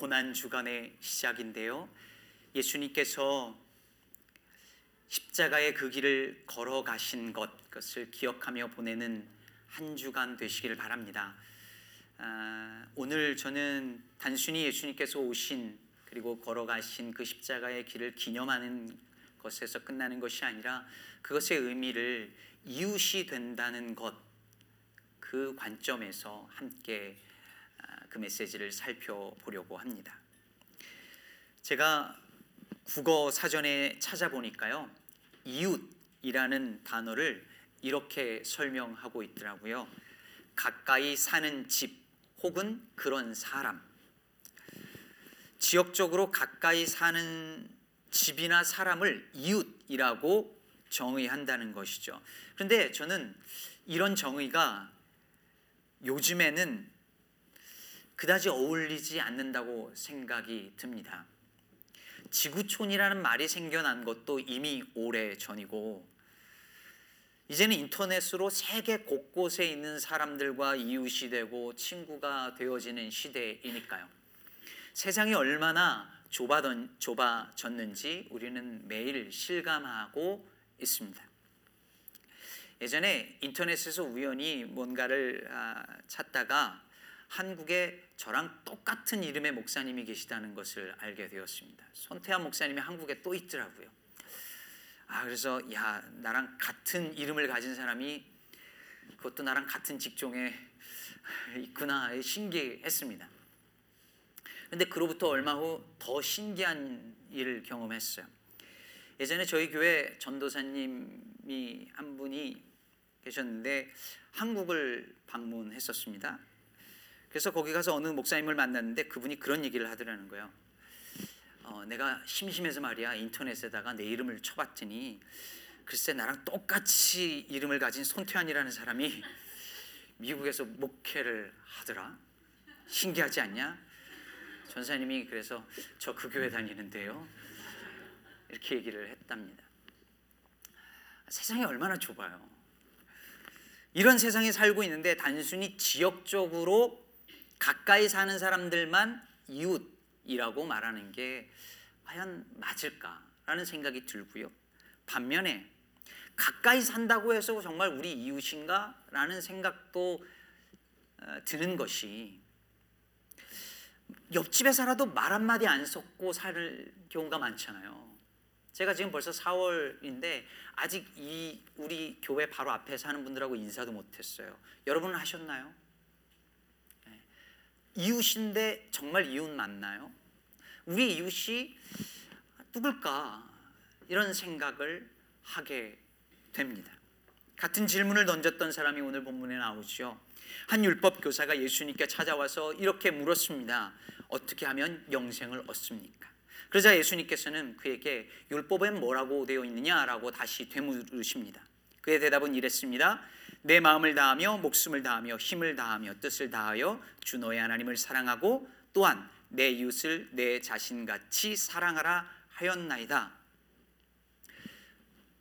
고난 주간의 시작인데요. 예수님께서 십자가의 그 길을 걸어가신 것, 것을 기억하며 보내는 한 주간 되시기를 바랍니다. 아, 오늘 저는 단순히 예수님께서 오신 그리고 걸어가신 그 십자가의 길을 기념하는 것에서 끝나는 것이 아니라 그것의 의미를 이웃이 된다는 것, 그 관점에서 함께 아, 그 메시지를 살펴보려고 합니다. 제가 국어 사전에 찾아보니까요. 이웃이라는 단어를 이렇게 설명하고 있더라고요. 가까이 사는 집 혹은 그런 사람. 지역적으로 가까이 사는 집이나 사람을 이웃이라고 정의한다는 것이죠. 그런데 저는 이런 정의가 요즘에는 그다지 어울리지 않는다고 생각이 듭니다. 지구촌이라는 말이 생겨난 것도 이미 오래 전이고 이제는 인터넷으로 세계 곳곳에 있는 사람들과 이웃이 되고 친구가 되어지는 시대이니까요. 세상이 얼마나 좁아던, 좁아졌는지 우리는 매일 실감하고 있습니다. 예전에 인터넷에서 우연히 뭔가를 아, 찾다가 한국에 저랑 똑같은 이름의 목사님이 계시다는 것을 알게 되었습니다. 손태환 목사님이 한국에 또 있더라고요. 아 그래서 야 나랑 같은 이름을 가진 사람이 그것도 나랑 같은 직종에 있구나 신기했습니다. 근데 그로부터 얼마 후 더 신기한 일을 경험했어요. 예전에 저희 교회 전도사님이 한 분이 계셨는데 한국을 방문했었습니다. 그래서 거기 가서 어느 목사님을 만났는데 그분이 그런 얘기를 하더라는 거예요. 어, 내가 심심해서 말이야 인터넷에다가 내 이름을 쳐봤더니 글쎄 나랑 똑같이 이름을 가진 손태환이라는 사람이 미국에서 목회를 하더라. 신기하지 않냐? 전사님이 그래서 저 그 교회 다니는데요. 이렇게 얘기를 했답니다. 세상이 얼마나 좁아요. 이런 세상에 살고 있는데 단순히 지역적으로 가까이 사는 사람들만 이웃이라고 말하는 게 과연 맞을까라는 생각이 들고요. 반면에 가까이 산다고 해서 정말 우리 이웃인가라는 생각도 어, 드는 것이 옆집에 살아도 말 한마디 안 섞고 살 경우가 많잖아요. 제가 지금 벌써 4월인데 아직 이 우리 교회 바로 앞에 사는 분들하고 인사도 못 했어요. 여러분은 하셨나요? 네. 이웃인데 정말 이웃 맞나요? 우리 이웃이 누굴까 이런 생각을 하게 됩니다. 같은 질문을 던졌던 사람이 오늘 본문에 나오죠. 한 율법 교사가 예수님께 찾아와서 이렇게 물었습니다. 어떻게 하면 영생을 얻습니까? 그러자 예수님께서는 그에게 율법엔 뭐라고 되어 있느냐라고 다시 되물으십니다. 그의 대답은 이랬습니다. 내 마음을 다하며 목숨을 다하며 힘을 다하며 뜻을 다하여 주 너의 하나님을 사랑하고 또한 내 이웃을 내 자신같이 사랑하라 하였나이다.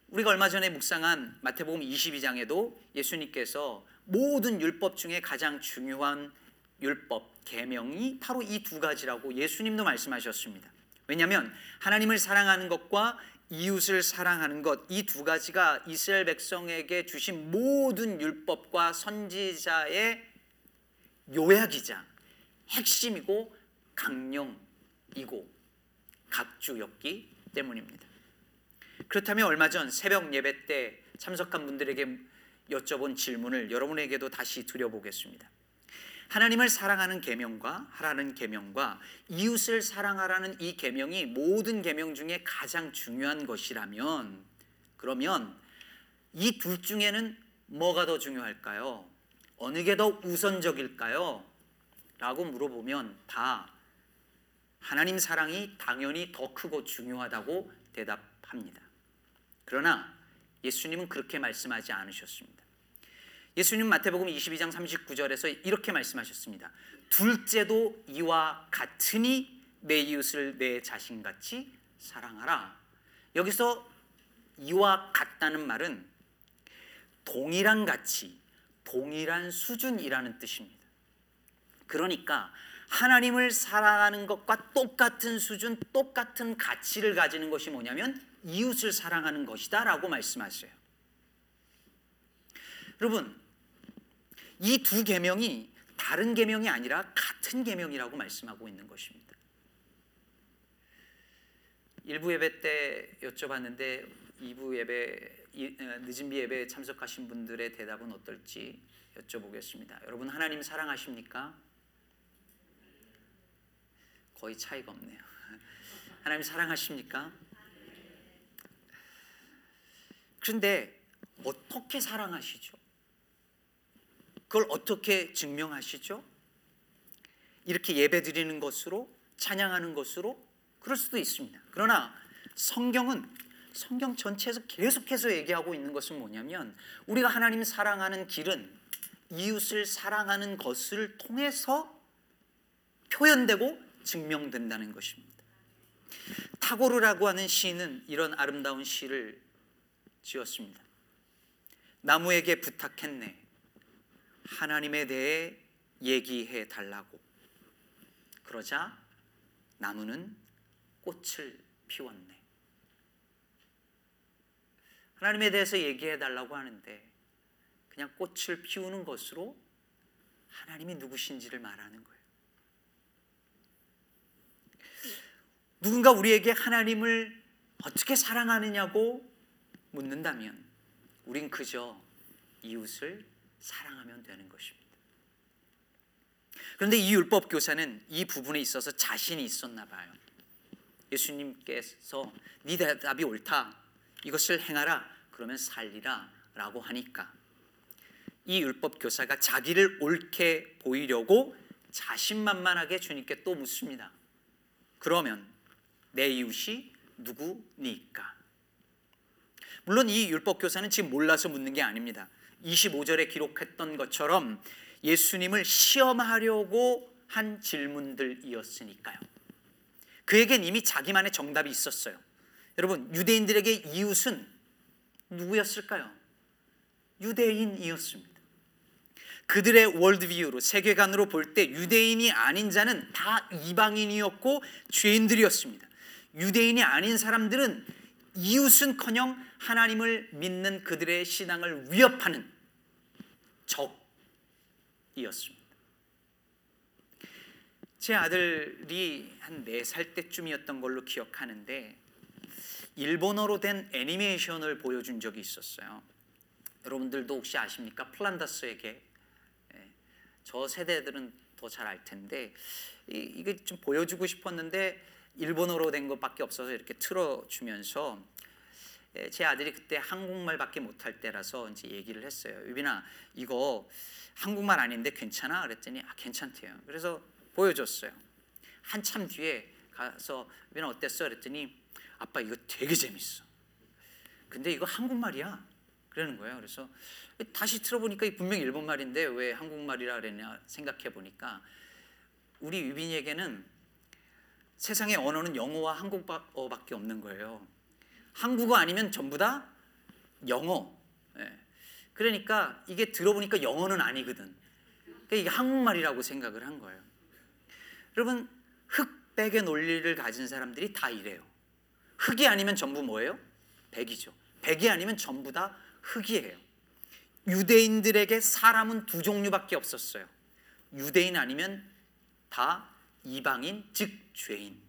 우리가 얼마 전에 묵상한 마태복음 22장에도 예수님께서 모든 율법 중에 가장 중요한 율법 계명이 바로 이 두 가지라고 예수님도 말씀하셨습니다. 왜냐하면 하나님을 사랑하는 것과 이웃을 사랑하는 것 이 두 가지가 이스라엘 백성에게 주신 모든 율법과 선지자의 요약이자 핵심이고 강령이고 각주였기 때문입니다. 그렇다면 얼마 전 새벽 예배 때 참석한 분들에게 여쭤본 질문을 여러분에게도 다시 드려보겠습니다. 하나님을 사랑하는 계명과 하라는 계명과 이웃을 사랑하라는 이 계명이 모든 계명 중에 가장 중요한 것이라면 그러면 이 둘 중에는 뭐가 더 중요할까요? 어느 게 더 우선적일까요? 라고 물어보면 다 하나님 사랑이 당연히 더 크고 중요하다고 대답합니다. 그러나 예수님은 그렇게 말씀하지 않으셨습니다. 예수님 마태복음 22장 39절에서 이렇게 말씀하셨습니다. 둘째도 이와 같으니 내 이웃을 내 자신같이 사랑하라. 여기서 이와 같다는 말은 동일한 가치, 동일한 수준이라는 뜻입니다. 그러니까 하나님을 사랑하는 것과 똑같은 수준, 똑같은 가치를 가지는 것이 뭐냐면 이웃을 사랑하는 것이다라고 말씀하세요. 여러분, 이 두 계명이 다른 계명이 아니라 같은 계명이라고 말씀하고 있는 것입니다. 일부 예배 때 여쭤봤는데 2부 예배 늦은 비 예배에 참석하신 분들의 대답은 어떨지 여쭤보겠습니다. 여러분 하나님 사랑하십니까? 거의 차이가 없네요. 하나님 사랑하십니까? 그런데 어떻게 사랑하시죠? 그걸 어떻게 증명하시죠? 이렇게 예배 드리는 것으로 찬양하는 것으로 그럴 수도 있습니다. 그러나 성경은 성경 전체에서 계속해서 얘기하고 있는 것은 뭐냐면 우리가 하나님 사랑하는 길은 이웃을 사랑하는 것을 통해서 표현되고 증명된다는 것입니다. 타고르라고 하는 시인은 이런 아름다운 시를 지었습니다. 나무에게 부탁했네. 하나님에 대해 얘기해 달라고. 그러자 나무는 꽃을 피웠네. 하나님에 대해서 얘기해 달라고 하는데 그냥 꽃을 피우는 것으로 하나님이 누구신지를 말하는 거예요. 누군가 우리에게 하나님을 어떻게 사랑하느냐고 묻는다면 우린 그저 이웃을 사랑하면 되는 것입니다. 그런데 이 율법 교사는 이 부분에 있어서 자신이 있었나 봐요. 예수님께서 네 대답이 옳다. 이것을 행하라. 그러면 살리라라고 하니까 이 율법 교사가 자기를 옳게 보이려고 자신만만하게 주님께 또 묻습니다. 그러면 내 이웃이 누구니까? 물론 이 율법 교사는 지금 몰라서 묻는 게 아닙니다. 25절에 기록했던 것처럼 예수님을 시험하려고 한 질문들이었으니까요. 그에겐 이미 자기만의 정답이 있었어요. 여러분, 유대인들에게 이웃은 누구였을까요? 유대인이었습니다. 그들의 월드비유로 세계관으로 볼 때 유대인이 아닌 자는 다 이방인이었고 죄인들이었습니다. 유대인이 아닌 사람들은 이웃은커녕 하나님을 믿는 그들의 신앙을 위협하는 적이었습니다. 제 아들이 한네살 때쯤이었던 걸로 기억하는데 일본어로 된 애니메이션을 보여준 적이 있었어요. 여러분들도 혹시 아십니까? 플란다스에게 예, 저 세대들은 더 잘 알 텐데 이, 게 좀 보여주고 싶었는데 일본어로 된 것밖에 없어서 이렇게 틀어주면서 예, 제 아들이 그때 한국말밖에 못할 때라서 이제 얘기를 했어요. 유빈아 이거 한국말 아닌데 괜찮아? 그랬더니 아 괜찮대요. 그래서 보여줬어요. 한참 뒤에 가서 유빈아 어땠어? 그랬더니 아빠 이거 되게 재밌어. 근데 이거 한국말이야. 그러는 거예요. 그래서 다시 틀어보니까 분명 일본 말인데 왜 한국말이라 그랬냐 생각해 보니까 우리 유빈이에게는 세상의 언어는 영어와 한국어밖에 없는 거예요. 한국어 아니면 전부 다 영어. 예. 그러니까 이게 들어보니까 영어는 아니거든. 그러니까 이게 한국말이라고 생각을 한 거예요. 여러분 흑백의 논리를 가진 사람들이 다 이래요. 흑이 아니면 전부 뭐예요? 백이죠. 백이 아니면 전부 다 흑이에요. 유대인들에게 사람은 두 종류밖에 없었어요. 유대인 아니면 다 이방인, 즉 죄인.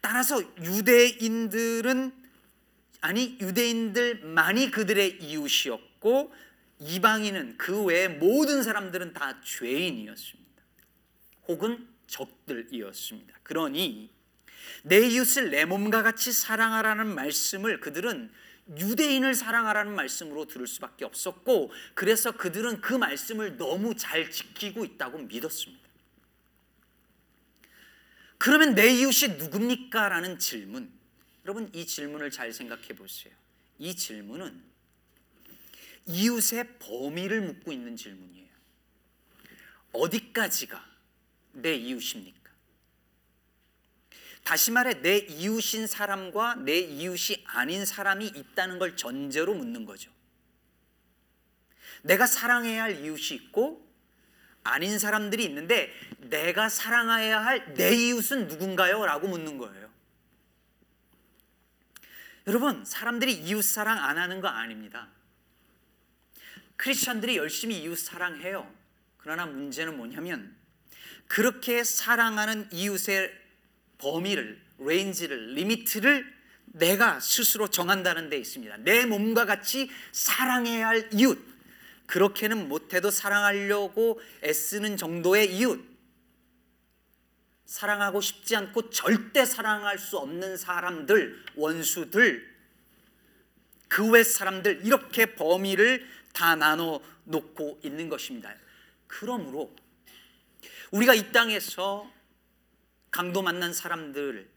따라서 유대인들은 아니 유대인들만이 그들의 이웃이었고 이방인은 그 외의 모든 사람들은 다 죄인이었습니다. 혹은 적들이었습니다. 그러니 내 이웃을 내 몸과 같이 사랑하라는 말씀을 그들은 유대인을 사랑하라는 말씀으로 들을 수밖에 없었고 그래서 그들은 그 말씀을 너무 잘 지키고 있다고 믿었습니다. 그러면 내 이웃이 누굽니까? 라는 질문. 여러분 이 질문을 잘 생각해 보세요. 이 질문은 이웃의 범위를 묻고 있는 질문이에요. 어디까지가 내 이웃입니까? 다시 말해 내 이웃인 사람과 내 이웃이 아닌 사람이 있다는 걸 전제로 묻는 거죠. 내가 사랑해야 할 이웃이 있고 아닌 사람들이 있는데 내가 사랑해야 할 내 이웃은 누군가요? 라고 묻는 거예요. 여러분, 사람들이 이웃 사랑 안 하는 거 아닙니다. 크리스천들이 열심히 이웃 사랑해요. 그러나 문제는 뭐냐면 그렇게 사랑하는 이웃의 범위를, range를, limit를 내가 스스로 정한다는 데 있습니다. 내 몸과 같이 사랑해야 할 이웃. 그렇게는 못해도 사랑하려고 애쓰는 정도의 이웃. 사랑하고 싶지 않고 절대 사랑할 수 없는 사람들, 원수들, 그 외 사람들, 이렇게 범위를 다 나눠 놓고 있는 것입니다. 그러므로 우리가 이 땅에서 강도 만난 사람들,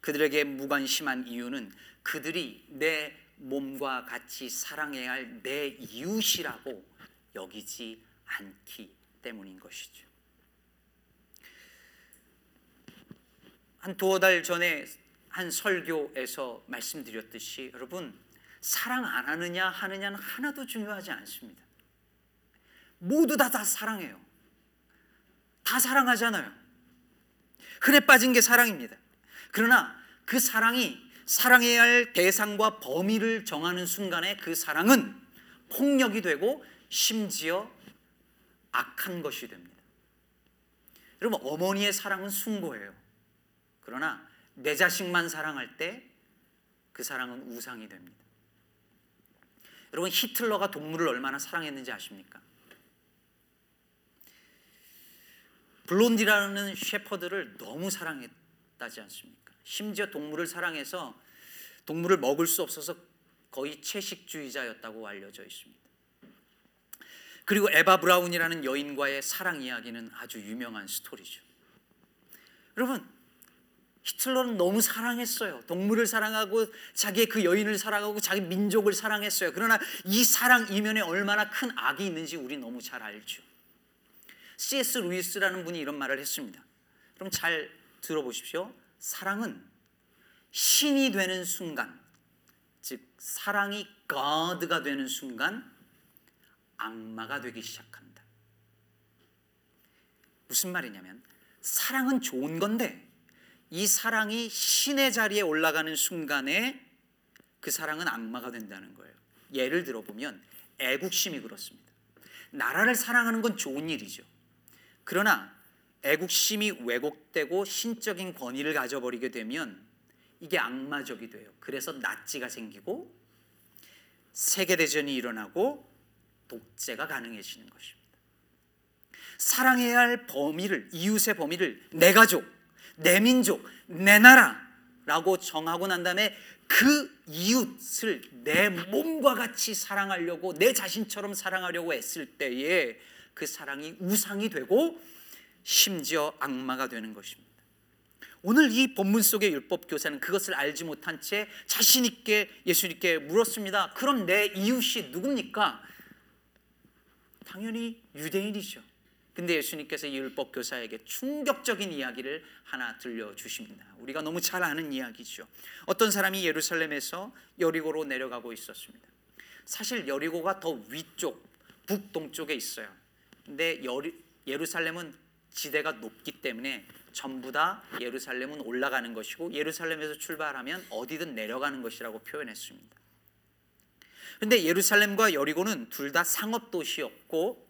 그들에게 무관심한 이유는 그들이 내 몸과 같이 사랑해야 할 내 이웃이라고 여기지 않기 때문인 것이죠. 한 두어 달 전에 한 설교에서 말씀드렸듯이 여러분 사랑 안 하느냐 하느냐는 하나도 중요하지 않습니다. 모두 다 다 사랑해요. 다 사랑하잖아요. 흔해 빠진 게 사랑입니다. 그러나 그 사랑이 사랑해야 할 대상과 범위를 정하는 순간에 그 사랑은 폭력이 되고 심지어 악한 것이 됩니다. 여러분 어머니의 사랑은 숭고해요. 그러나 내 자식만 사랑할 때 그 사랑은 우상이 됩니다. 여러분 히틀러가 동물을 얼마나 사랑했는지 아십니까? 블론디라는 셰퍼드를 너무 사랑했다지 않습니까? 심지어 동물을 사랑해서 동물을 먹을 수 없어서 거의 채식주의자였다고 알려져 있습니다. 그리고 에바 브라운이라는 여인과의 사랑 이야기는 아주 유명한 스토리죠. 여러분, 히틀러는 너무 사랑했어요. 동물을 사랑하고 자기의 그 여인을 사랑하고 자기 민족을 사랑했어요. 그러나 이 사랑 이면에 얼마나 큰 악이 있는지 우리 너무 잘 알죠. C.S. 루이스라는 분이 이런 말을 했습니다. 그럼 잘 들어보십시오. 사랑은 신이 되는 순간, 즉 사랑이 God가 되는 순간 악마가 되기 시작한다. 무슨 말이냐면 사랑은 좋은 건데 이 사랑이 신의 자리에 올라가는 순간에 그 사랑은 악마가 된다는 거예요. 예를 들어 보면 애국심이 그렇습니다. 나라를 사랑하는 건 좋은 일이죠. 그러나 애국심이 왜곡되고 신적인 권위를 가져버리게 되면 이게 악마적이 돼요. 그래서 나치가 생기고 세계대전이 일어나고 독재가 가능해지는 것입니다. 사랑해야 할 범위를, 이웃의 범위를 내 가족, 내 민족, 내 나라라고 정하고 난 다음에 그 이웃을 내 몸과 같이 사랑하려고 내 자신처럼 사랑하려고 애쓸 때에 그 사랑이 우상이 되고 심지어 악마가 되는 것입니다. 오늘 이 본문 속의 율법 교사는 그것을 알지 못한 채 자신 있게 예수님께 물었습니다. 그럼 내 이웃이 누굽니까? 당연히 유대인이죠. 근데 예수님께서 이 율법 교사에게 충격적인 이야기를 하나 들려 주십니다. 우리가 너무 잘 아는 이야기죠. 어떤 사람이 예루살렘에서 여리고로 내려가고 있었습니다. 사실 여리고가 더 위쪽 북동쪽에 있어요. 근데 여리, 예루살렘은 지대가 높기 때문에 전부 다 예루살렘은 올라가는 것이고 예루살렘에서 출발하면 어디든 내려가는 것이라고 표현했습니다. 근데 예루살렘과 여리고는 둘 다 상업 도시였고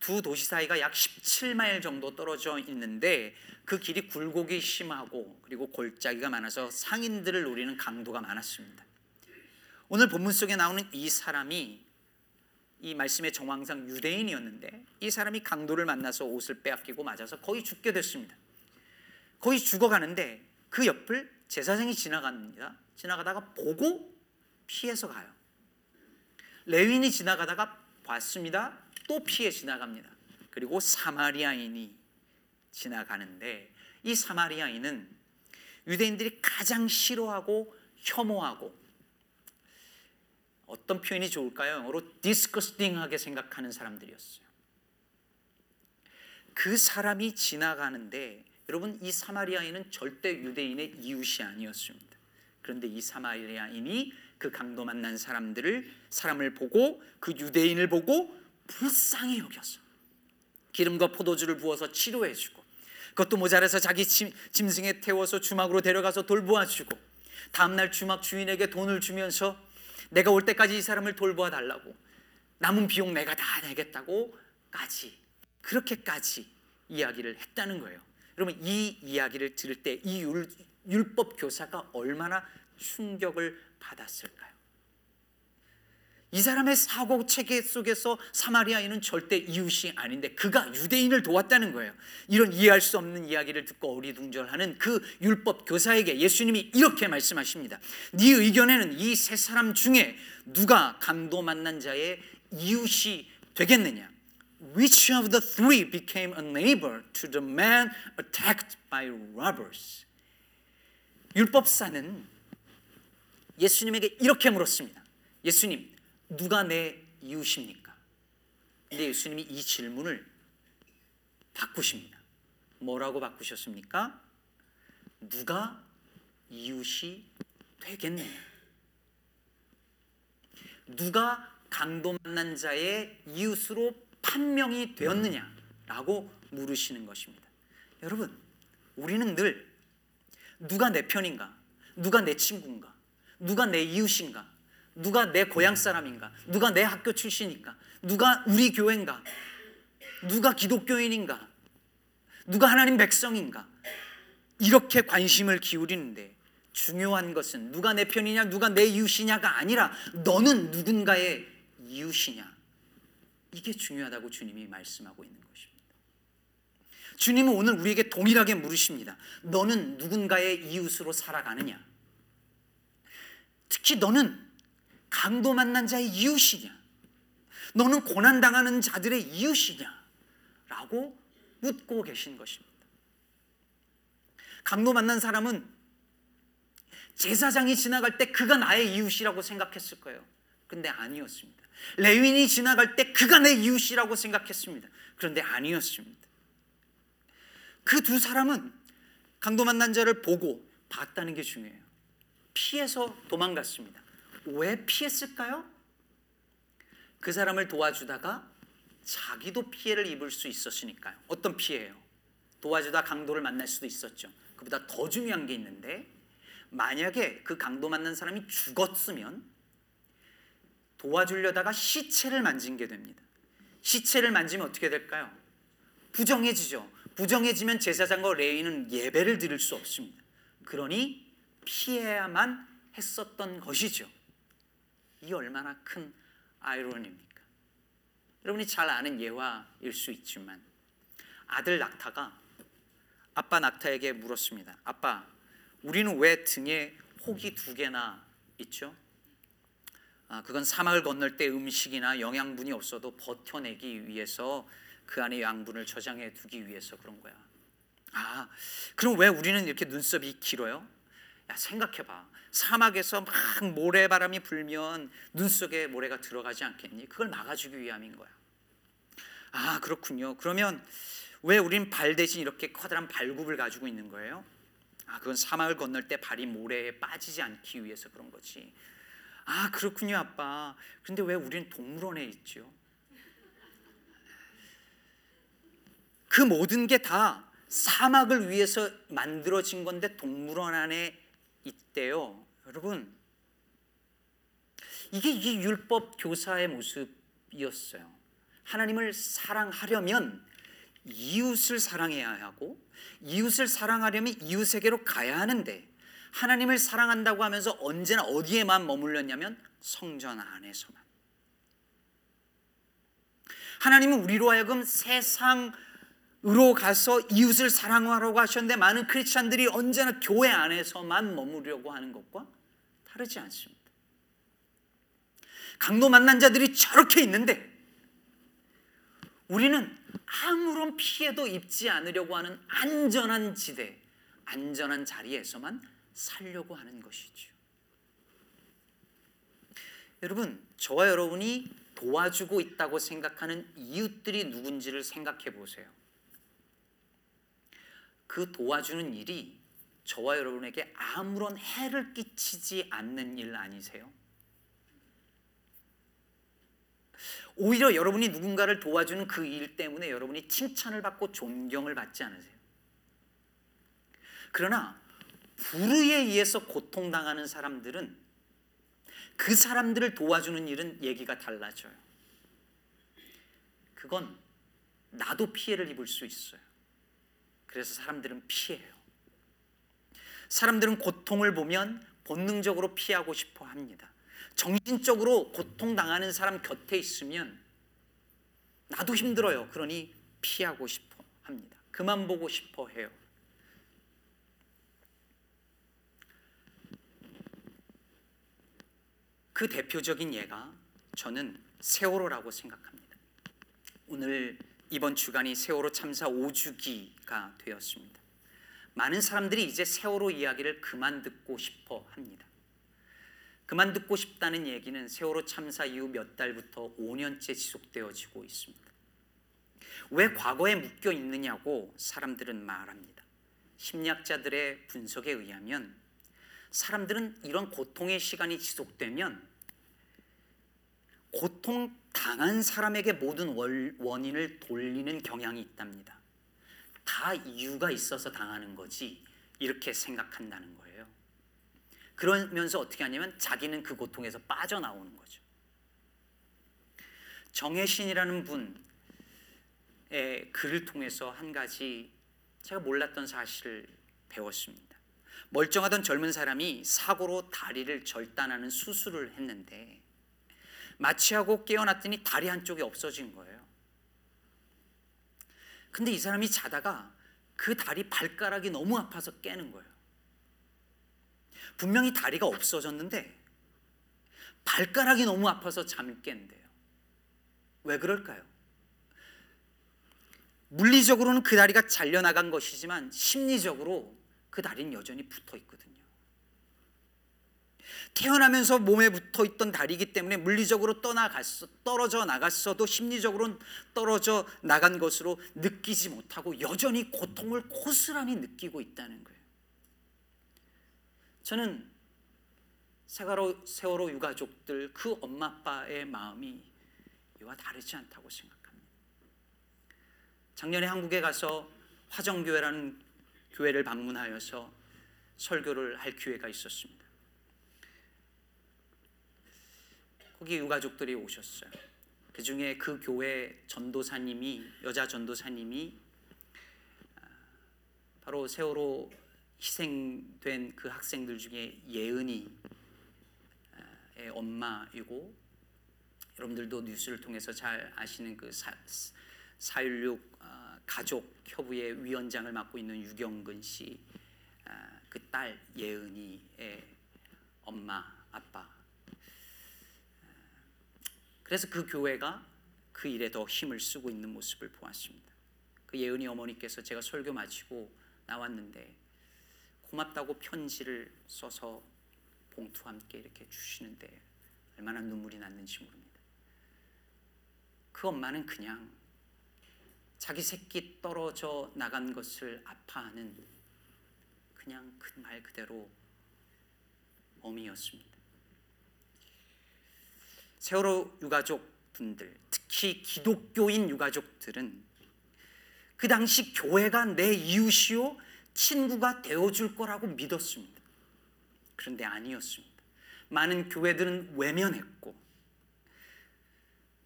두 도시 사이가 약 17마일 정도 떨어져 있는데 그 길이 굴곡이 심하고 그리고 골짜기가 많아서 상인들을 노리는 강도가 많았습니다. 오늘 본문 속에 나오는 이 사람이 이 말씀의 정황상 유대인이었는데 이 사람이 강도를 만나서 옷을 빼앗기고 맞아서 거의 죽게 됐습니다. 거의 죽어가는데 그 옆을 제사장이 지나갑니다. 지나가다가 보고 피해서 가요. 레윈이 지나가다가 봤습니다. 또 피해 지나갑니다. 그리고 사마리아인이 지나가는데 이 사마리아인은 유대인들이 가장 싫어하고 혐오하고 어떤 표현이 좋을까요? 영어로 disgusting하게 생각하는 사람들이었어요. 그 사람이 지나가는데 여러분 이 사마리아인은 절대 유대인의 이웃이 아니었습니다. 그런데 이 사마리아인이 그 강도 만난 사람들을 사람을 보고 그 유대인을 보고 불쌍히 여겨서 기름과 포도주를 부어서 치료해 주고 그것도 모자라서 자기 짐, 짐승에 태워서 주막으로 데려가서 돌보아 주고 다음 날 주막 주인에게 돈을 주면서 내가 올 때까지 이 사람을 돌보아 달라고 남은 비용 내가 다 내겠다고까지 그렇게까지 이야기를 했다는 거예요. 여러분 이 이야기를 들을 때 이 율법 교사가 얼마나 충격을 받았을까요? 이 사람의 사고 체계 속에서 사마리아인은 절대 이웃이 아닌데 그가 유대인을 도왔다는 거예요. 이런 이해할 수 없는 이야기를 듣고 어리둥절하는 그 율법 교사에게 예수님이 이렇게 말씀하십니다. 네 의견에는 이 세 사람 중에 누가 강도 만난 자의 이웃이 되겠느냐? Which of the three became a neighbor to the man attacked by robbers? 율법사는 예수님에게 이렇게 물었습니다. 예수님, 누가 내 이웃입니까? 근데 예수님이 이 질문을 바꾸십니다. 뭐라고 바꾸셨습니까? 누가 이웃이 되겠느냐? 누가 강도 만난 자의 이웃으로 판명이 되었느냐라고 물으시는 것입니다. 여러분, 우리는 늘 누가 내 편인가? 누가 내 친구인가? 누가 내 이웃인가? 누가 내 고향 사람인가? 누가 내 학교 출신인가? 누가 우리 교회인가? 누가 기독교인인가? 누가 하나님 백성인가? 이렇게 관심을 기울이는데 중요한 것은 누가 내 편이냐, 누가 내 이웃이냐가 아니라 너는 누군가의 이웃이냐. 이게 중요하다고 주님이 말씀하고 있는 것입니다. 주님은 오늘 우리에게 동일하게 물으십니다. 너는 누군가의 이웃으로 살아가느냐? 특히 너는 강도 만난 자의 이웃이냐? 너는 고난 당하는 자들의 이웃이냐? 라고 묻고 계신 것입니다. 강도 만난 사람은 제사장이 지나갈 때 그가 나의 이웃이라고 생각했을 거예요. 근데 아니었습니다. 레윈이 지나갈 때 그가 내 이웃이라고 생각했습니다. 그런데 아니었습니다. 그 두 사람은 강도 만난 자를 보고 봤다는 게 중요해요. 피해서 도망갔습니다. 왜 피했을까요? 그 사람을 도와주다가 자기도 피해를 입을 수 있었으니까요. 어떤 피해예요? 도와주다 강도를 만날 수도 있었죠. 그보다 더 중요한 게 있는데 만약에 그 강도 만난 사람이 죽었으면 도와주려다가 시체를 만진 게 됩니다. 시체를 만지면 어떻게 될까요? 부정해지죠. 부정해지면 제사장과 레위는 예배를 드릴 수 없습니다. 그러니 피해야만 했었던 것이죠. 이 얼마나 큰 아이러니입니까? 여러분이 잘 아는 예화일 수 있지만 아들 낙타가 아빠 낙타에게 물었습니다. 아빠, 우리는 왜 등에 혹이 두 개나 있죠? 아, 그건 사막을 건널 때 음식이나 영양분이 없어도 버텨내기 위해서 그 안에 양분을 저장해 두기 위해서 그런 거야. 아, 그럼 왜 우리는 이렇게 눈썹이 길어요? 야, 생각해봐. 사막에서 막 모래바람이 불면 눈 속에 모래가 들어가지 않겠니? 그걸 막아주기 위함인 거야. 아, 그렇군요. 그러면 왜 우린 발 대신 이렇게 커다란 발굽을 가지고 있는 거예요? 아, 그건 사막을 건널 때 발이 모래에 빠지지 않기 위해서 그런 거지. 아, 그렇군요, 아빠. 근데 왜 우리는 동물원에 있죠? 그 모든 게 다 사막을 위해서 만들어진 건데 동물원 안에 있대요. 여러분, 이게 이 율법 교사의 모습이었어요. 하나님을 사랑하려면 이웃을 사랑해야 하고 이웃을 사랑하려면 이웃에게로 가야 하는데 하나님을 사랑한다고 하면서 언제나 어디에만 머물렀냐면 성전 안에서만. 하나님은 우리로 하여금 세상 으로 가서 이웃을 사랑하라고 하셨는데 많은 크리스찬들이 언제나 교회 안에서만 머무려고 하는 것과 다르지 않습니다. 강도 만난 자들이 저렇게 있는데 우리는 아무런 피해도 입지 않으려고 하는 안전한 지대, 안전한 자리에서만 살려고 하는 것이죠. 여러분, 저와 여러분이 도와주고 있다고 생각하는 이웃들이 누군지를 생각해 보세요. 그 도와주는 일이 저와 여러분에게 아무런 해를 끼치지 않는 일 아니세요? 오히려 여러분이 누군가를 도와주는 그 일 때문에 여러분이 칭찬을 받고 존경을 받지 않으세요. 그러나 불의에 의해서 고통당하는 사람들은 그 사람들을 도와주는 일은 얘기가 달라져요. 그건 나도 피해를 입을 수 있어요. 그래서 사람들은 피해요. 사람들은 고통을 보면 본능적으로 피하고 싶어 합니다. 정신적으로 고통당하는 사람 곁에 있으면 나도 힘들어요. 그러니 피하고 싶어 합니다. 그만 보고 싶어 해요. 그 대표적인 예가 저는 세월호라고 생각합니다. 오늘 이번 주간이 세월호 참사 5주기가 되었습니다. 많은 사람들이 이제 세월호 이야기를 그만 듣고 싶어 합니다. 그만 듣고 싶다는 얘기는 세월호 참사 이후 몇 달부터 5년째 지속되어지고 있습니다. 왜 과거에 묶여 있느냐고 사람들은 말합니다. 심리학자들의 분석에 의하면 사람들은 이런 고통의 시간이 지속되면 고통 당한 사람에게 모든 원인을 돌리는 경향이 있답니다. 다 이유가 있어서 당하는 거지 이렇게 생각한다는 거예요. 그러면서 어떻게 하냐면 자기는 그 고통에서 빠져나오는 거죠. 정혜신이라는 분의 글을 통해서 한 가지 제가 몰랐던 사실을 배웠습니다. 멀쩡하던 젊은 사람이 사고로 다리를 절단하는 수술을 했는데 마취하고 깨어났더니 다리 한쪽이 없어진 거예요. 근데 이 사람이 자다가 그 다리 발가락이 너무 아파서 깨는 거예요. 분명히 다리가 없어졌는데 발가락이 너무 아파서 잠이 깬대요. 왜 그럴까요? 물리적으로는 그 다리가 잘려나간 것이지만 심리적으로 그 다리는 여전히 붙어 있거든요. 태어나면서 몸에 붙어 있던 다리이기 때문에 물리적으로 떠나갔어, 떨어져 나갔어도 심리적으로는 떨어져 나간 것으로 느끼지 못하고 여전히 고통을 고스란히 느끼고 있다는 거예요. 저는 세월호, 세월호 유가족들 그 엄마 아빠의 마음이 이와 다르지 않다고 생각합니다. 작년에 한국에 가서 화정교회라는 교회를 방문하여서 설교를 할 기회가 있었습니다. 거기 유가족들이 오셨어요. 그 중에 그 교회 전도사님이 여자 전도사님이 아, 바로 세월호 희생된 그 학생들 중에 예은이의 엄마이고 여러분들도 뉴스를 통해서 잘 아시는 그 사, 4.16 아, 가족 협의회 위원장을 맡고 있는 유경근 씨, 아, 그딸 예은이의 엄마, 아빠. 그래서 그 교회가 그 일에 더 힘을 쓰고 있는 모습을 보았습니다. 그 예은이 어머니께서 제가 설교 마치고 나왔는데 고맙다고 편지를 써서 봉투와 함께 이렇게 주시는데 얼마나 눈물이 났는지 모릅니다. 그 엄마는 그냥 자기 새끼 떨어져 나간 것을 아파하는 그냥 그 말 그대로 어미였습니다. 세월호 유가족 분들, 특히 기독교인 유가족들은 그 당시 교회가 내 이웃이요 친구가 되어줄 거라고 믿었습니다. 그런데 아니었습니다. 많은 교회들은 외면했고,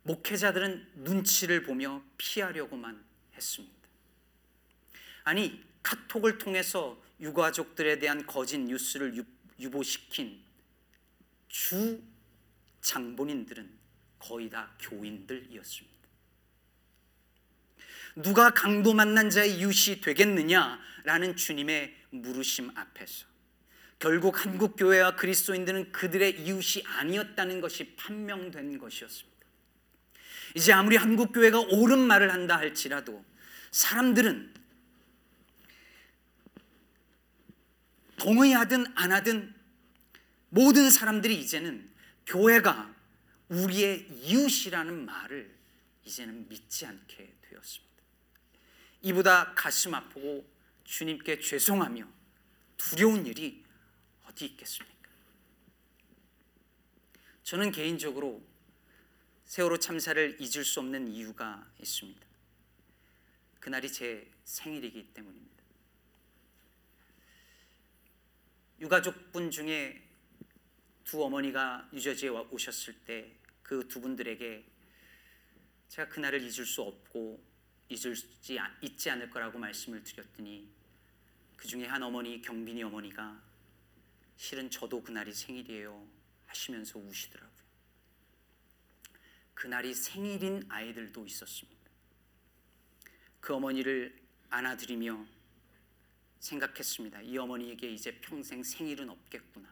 목회자들은 눈치를 보며 피하려고만 했습니다. 아니, 카톡을 통해서 유가족들에 대한 거짓 뉴스를 유보시킨 주 장본인들은 거의 다 교인들이었습니다. 누가 강도 만난 자의 이웃이 되겠느냐라는 주님의 물으심 앞에서 결국 한국 교회와 그리스도인들은 그들의 이웃이 아니었다는 것이 판명된 것이었습니다. 이제 아무리 한국 교회가 옳은 말을 한다 할지라도 사람들은 동의하든 안 하든 모든 사람들이 이제는 교회가 우리의 이웃이라는 말을 이제는 믿지 않게 되었습니다. 이보다 가슴 아프고 주님께 죄송하며 두려운 일이 어디 있겠습니까? 저는 개인적으로 세월호 참사를 잊을 수 없는 이유가 있습니다. 그날이 제 생일이기 때문입니다. 유가족분 중에 두 어머니가 유저지에 와- 오셨을 때 그 두 분들에게 제가 그날을 잊을 수 없고 잊을지 아- 잊지 않을 거라고 말씀을 드렸더니 그 중에 한 어머니 경빈이 어머니가 실은 저도 그날이 생일이에요 하시면서 우시더라고요. 그날이 생일인 아이들도 있었습니다. 그 어머니를 안아드리며 생각했습니다. 이 어머니에게 이제 평생 생일은 없겠구나.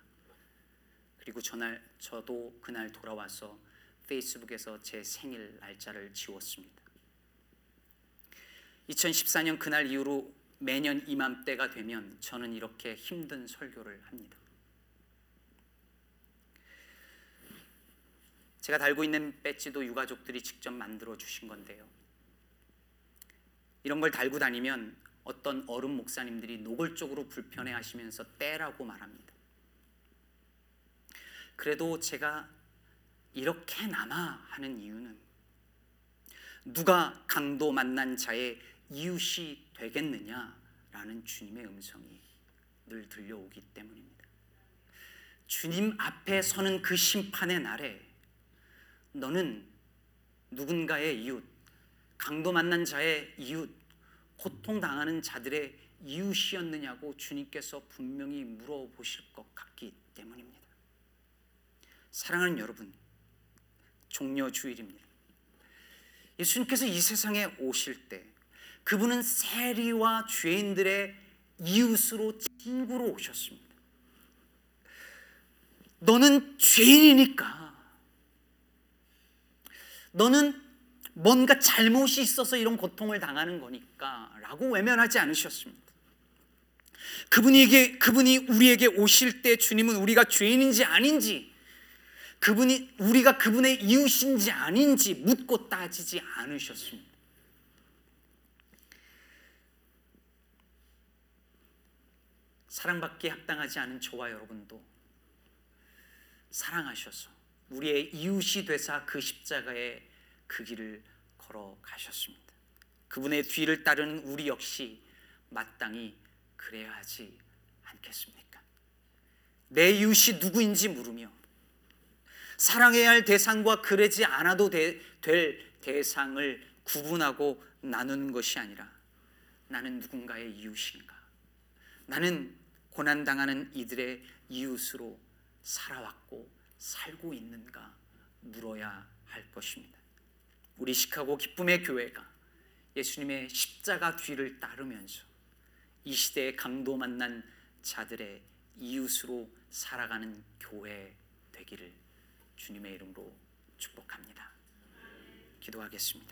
그리고 전날 저도 그날 돌아와서 페이스북에서 제 생일 날짜를 지웠습니다. 2014년 그날 이후로 매년 이맘때가 되면 저는 이렇게 힘든 설교를 합니다. 제가 달고 있는 배지도 유가족들이 직접 만들어 주신 건데요. 이런 걸 달고 다니면 어떤 어른 목사님들이 노골적으로 불편해 하시면서 떼라고 말합니다. 그래도 제가 이렇게나마 하는 이유는 누가 강도 만난 자의 이웃이 되겠느냐라는 주님의 음성이 늘 들려오기 때문입니다. 주님 앞에 서는 그 심판의 날에 너는 누군가의 이웃, 강도 만난 자의 이웃, 고통당하는 자들의 이웃이었느냐고 주님께서 분명히 물어보실 것 같기 때문입니다. 사랑하는 여러분, 종려 주일입니다. 예수님께서 이 세상에 오실 때 그분은 세리와 죄인들의 이웃으로 친구로 오셨습니다. 너는 죄인이니까 너는 뭔가 잘못이 있어서 이런 고통을 당하는 거니까 라고 외면하지 않으셨습니다. 그분에게, 그분이 우리에게 오실 때 주님은 우리가 죄인인지 아닌지 그분이 우리가 그분의 이웃인지 아닌지 묻고 따지지 않으셨습니다. 사랑받기에 합당하지 않은 저와 여러분도 사랑하셔서 우리의 이웃이 되사 그 십자가의 그 길을 걸어 가셨습니다. 그분의 뒤를 따르는 우리 역시 마땅히 그래야 하지 않겠습니까? 내 이웃이 누구인지 물으며 사랑해야 할 대상과 그러지 않아도 되, 될 대상을 구분하고 나누는 것이 아니라 나는 누군가의 이웃인가? 나는 고난당하는 이들의 이웃으로 살아왔고 살고 있는가 물어야 할 것입니다. 우리 시카고 기쁨의 교회가 예수님의 십자가 뒤를 따르면서 이 시대에 강도 만난 자들의 이웃으로 살아가는 교회 되기를 주님의 이름으로 축복합니다. 기도하겠습니다.